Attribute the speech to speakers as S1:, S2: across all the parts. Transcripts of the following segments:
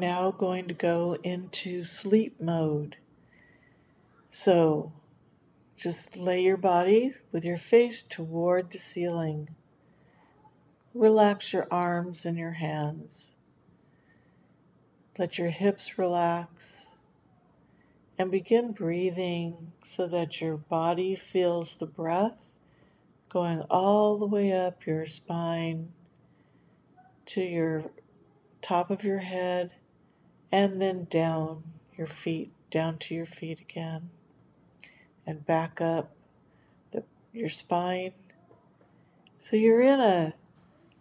S1: now going to go into sleep mode. So just lay your body with your face toward the ceiling. Relax your arms and your hands. Let your hips relax and begin breathing so that your body feels the breath going all the way up your spine to your top of your head and then down your feet, down to your feet again, and back up the, your spine. So you're in a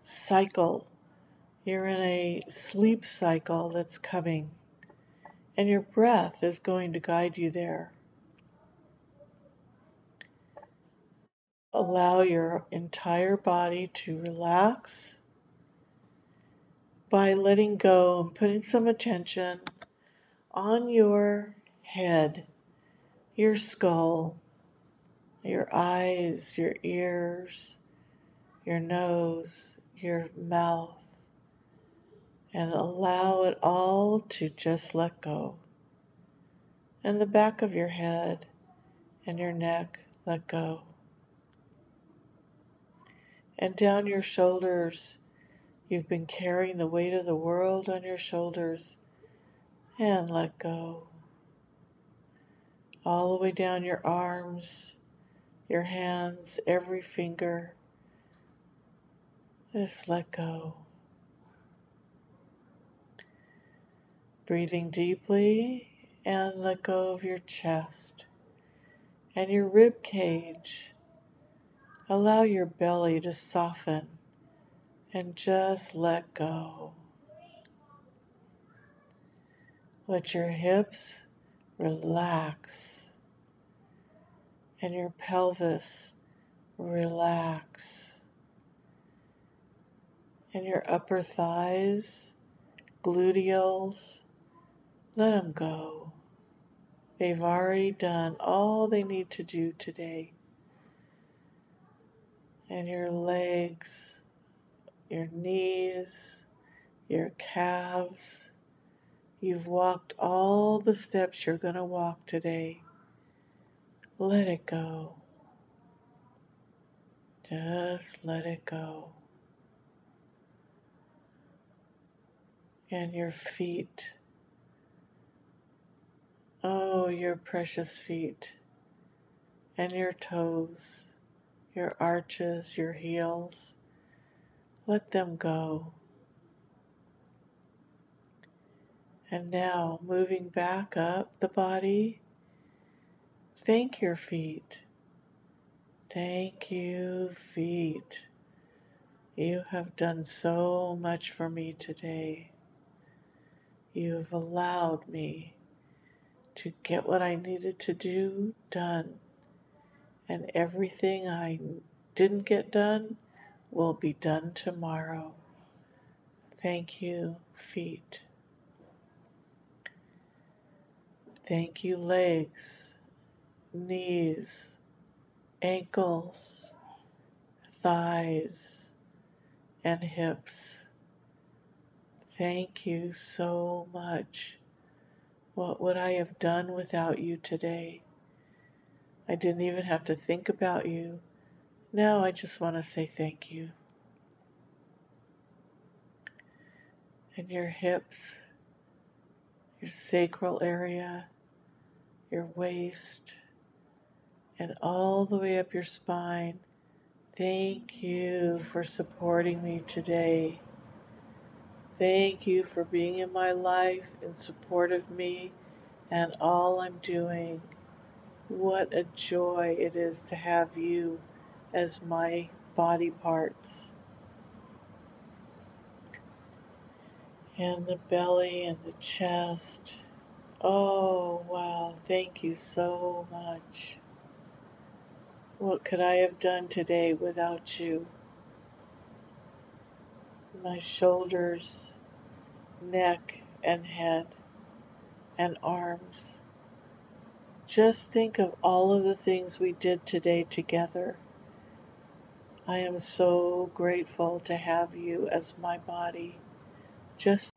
S1: cycle, you're in a sleep cycle that's coming, and your breath is going to guide you there. Allow your entire body to relax by letting go and putting some attention on your head, your skull, your eyes, your ears, your nose, your mouth, and allow it all to just let go. And the back of your head and your neck, let go. And down your shoulders, You've been carrying the weight of the world on your shoulders and let go. All the way down your arms, your hands, every finger. Just let go. Breathing deeply and let go of your chest and your rib cage. Allow your belly to soften and just let go. Let your hips relax and your pelvis relax and your upper thighs, gluteals, let them go. They've already done all they need to do today. And your legs, your knees, your calves. You've walked all the steps you're going to walk today. Let it go. Just let it go. And your feet. Oh, your precious feet. And your toes, your arches, your heels. Let them go. And now, moving back up the body, thank your feet. Thank you, feet. You have done so much for me today. You have allowed me to get what I needed to do done. And everything I didn't get done, will be done tomorrow. Thank you, feet. Thank you, legs, knees, ankles, thighs, and hips. Thank you so much. What would I have done without you today? I didn't even have to think about you. Now I just want to say thank you. And your hips, your sacral area, your waist, and all the way up your spine. Thank you for supporting me today. Thank you for being in my life in support of me and all I'm doing. What a joy it is to have you as my body parts. And the belly and the chest. Oh, wow. Thank you so much. What could I have done today without you? My shoulders, neck, and head, and arms. Just think of all of the things we did today together. I am so grateful to have you as my body. Just